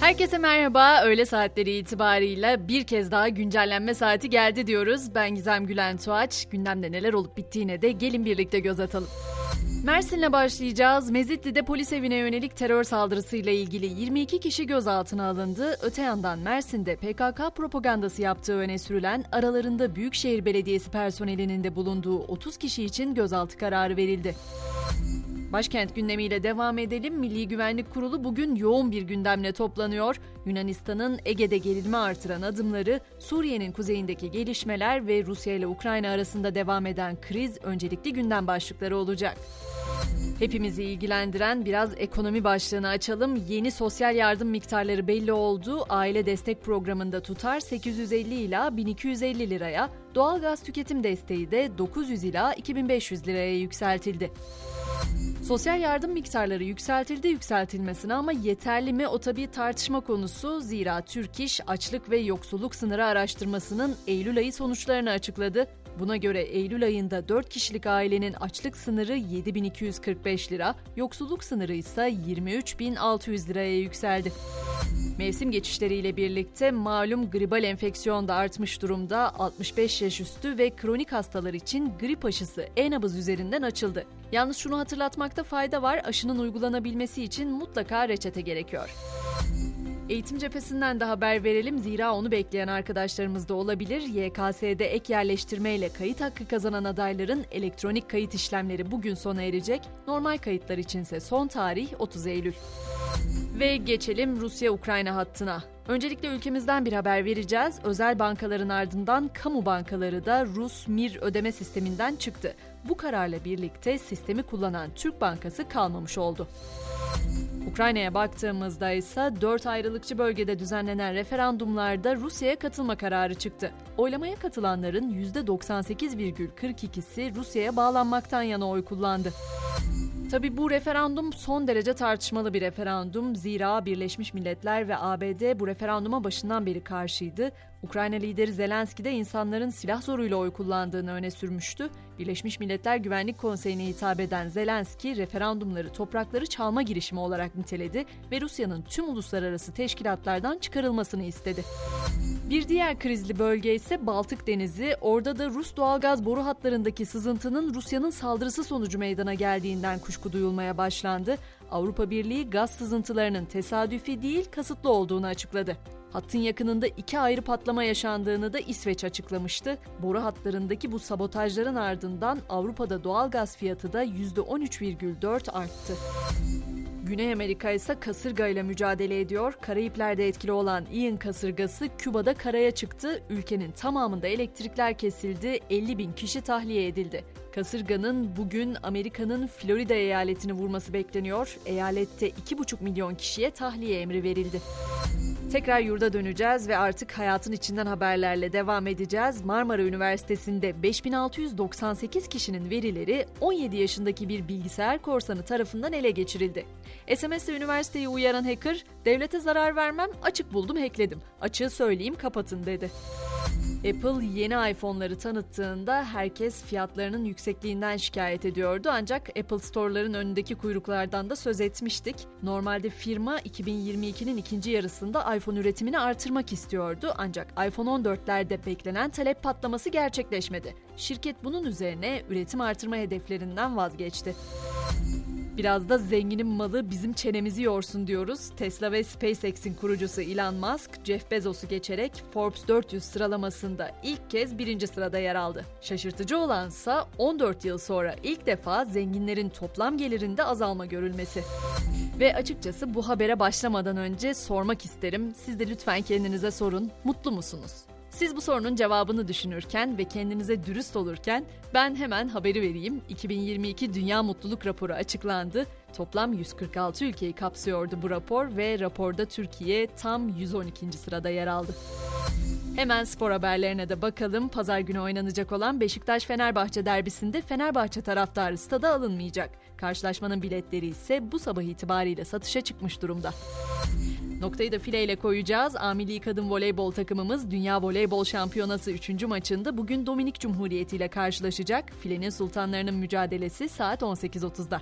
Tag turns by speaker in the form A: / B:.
A: Herkese merhaba. Öğle saatleri itibarıyla bir kez daha güncellenme saati geldi diyoruz. Ben Gizem Gülen Tuğaç. Gündemde neler olup bittiğine de gelin birlikte göz atalım. Mersin'le başlayacağız. Mezitli'de polis evine yönelik terör saldırısıyla ilgili 22 kişi gözaltına alındı. Öte yandan Mersin'de PKK propagandası yaptığı öne sürülen aralarında Büyükşehir Belediyesi personelinin de bulunduğu 30 kişi için gözaltı kararı verildi. Başkent gündemiyle devam edelim. Milli Güvenlik Kurulu bugün yoğun bir gündemle toplanıyor. Yunanistan'ın Ege'de gerilme artıran adımları, Suriye'nin kuzeyindeki gelişmeler ve Rusya ile Ukrayna arasında devam eden kriz öncelikli gündem başlıkları olacak. Hepimizi ilgilendiren biraz ekonomi başlığını açalım. Yeni sosyal yardım miktarları belli oldu. Aile destek programında tutar 850 ila 1250 liraya, doğalgaz tüketim desteği de 900 ila 2500 liraya yükseltildi. Sosyal yardım miktarları yükseltildi yükseltilmesine ama yeterli mi o tabii tartışma konusu. Zira Türk İş açlık ve yoksulluk sınırı araştırmasının Eylül ayı sonuçlarını açıkladı. Buna göre Eylül ayında 4 kişilik ailenin açlık sınırı 7245 lira, yoksulluk sınırı ise 23600 liraya yükseldi. Mevsim geçişleriyle birlikte malum gribal enfeksiyon da artmış durumda. 65 yaş üstü ve kronik hastalar için grip aşısı e-nabız üzerinden açıldı. Yalnız şunu hatırlatmakta fayda var. Aşının uygulanabilmesi için mutlaka reçete gerekiyor. Eğitim cephesinden de haber verelim zira onu bekleyen arkadaşlarımız da olabilir. YKS'de ek yerleştirme ile kayıt hakkı kazanan adayların elektronik kayıt işlemleri bugün sona erecek. Normal kayıtlar içinse son tarih 30 Eylül. Ve geçelim Rusya-Ukrayna hattına. Öncelikle ülkemizden bir haber vereceğiz. Özel bankaların ardından kamu bankaları da Rus Mir ödeme sisteminden çıktı. Bu kararla birlikte sistemi kullanan Türk Bankası kalmamış oldu. Ukrayna'ya baktığımızda ise 4 ayrılıkçı bölgede düzenlenen referandumlarda Rusya'ya katılma kararı çıktı. Oylamaya katılanların %98,42'si Rusya'ya bağlanmaktan yana oy kullandı. Tabi bu referandum son derece tartışmalı bir referandum. Zira Birleşmiş Milletler ve ABD bu referanduma başından beri karşıydı. Ukrayna lideri Zelenski de insanların silah zoruyla oy kullandığını öne sürmüştü. Birleşmiş Milletler Güvenlik Konseyi'ne hitap eden Zelenski referandumları toprakları çalma girişimi olarak niteledi ve Rusya'nın tüm uluslararası teşkilatlardan çıkarılmasını istedi. Bir diğer krizli bölge ise Baltık Denizi. Orada da Rus doğalgaz boru hatlarındaki sızıntının Rusya'nın saldırısı sonucu meydana geldiğinden kuşku duyulmaya başlandı. Avrupa Birliği gaz sızıntılarının tesadüfi değil kasıtlı olduğunu açıkladı. Hattın yakınında iki ayrı patlama yaşandığını da İsveç açıklamıştı. Boru hatlarındaki bu sabotajların ardından Avrupa'da doğal gaz fiyatı da %13,4 arttı. Güney Amerika ise kasırga ile mücadele ediyor. Karayipler'de etkili olan Ian kasırgası Küba'da karaya çıktı. Ülkenin tamamında elektrikler kesildi. 50 bin kişi tahliye edildi. Kasırganın bugün Amerika'nın Florida eyaletini vurması bekleniyor. Eyalette 2,5 milyon kişiye tahliye emri verildi. Tekrar yurda döneceğiz ve artık hayatın içinden haberlerle devam edeceğiz. Marmara Üniversitesi'nde 5698 kişinin verileri 17 yaşındaki bir bilgisayar korsanı tarafından ele geçirildi. SMS'le üniversiteyi uyaran hacker, devlete zarar vermem, açık buldum hackledim. Açığı söyleyeyim kapatın dedi. Apple yeni iPhone'ları tanıttığında herkes fiyatlarının yüksekliğinden şikayet ediyordu ancak Apple Store'ların önündeki kuyruklardan da söz etmiştik. Normalde firma 2022'nin ikinci yarısında iPhone üretimini artırmak istiyordu ancak iPhone 14'lerde beklenen talep patlaması gerçekleşmedi. Şirket bunun üzerine üretim artırma hedeflerinden vazgeçti. Biraz da zenginin malı bizim çenemizi yorsun diyoruz. Tesla ve SpaceX'in kurucusu Elon Musk, Jeff Bezos'u geçerek Forbes 400 sıralamasında ilk kez birinci sırada yer aldı. Şaşırtıcı olansa 14 yıl sonra ilk defa zenginlerin toplam gelirinde azalma görülmesi. Ve açıkçası bu habere başlamadan önce sormak isterim. Siz de lütfen kendinize sorun. Mutlu musunuz? Siz bu sorunun cevabını düşünürken ve kendinize dürüst olurken ben hemen haberi vereyim. 2022 Dünya Mutluluk Raporu açıklandı. Toplam 146 ülkeyi kapsıyordu bu rapor ve raporda Türkiye tam 112. sırada yer aldı. Hemen spor haberlerine de bakalım. Pazar günü oynanacak olan Beşiktaş-Fenerbahçe derbisinde Fenerbahçe taraftarı stada alınmayacak. Karşılaşmanın biletleri ise bu sabah itibariyle satışa çıkmış durumda. Noktayı da fileyle koyacağız. Amili kadın voleybol takımımız Dünya Voleybol Şampiyonası 3. maçında bugün Dominik Cumhuriyeti ile karşılaşacak. Filenin sultanlarının mücadelesi saat 18.30'da.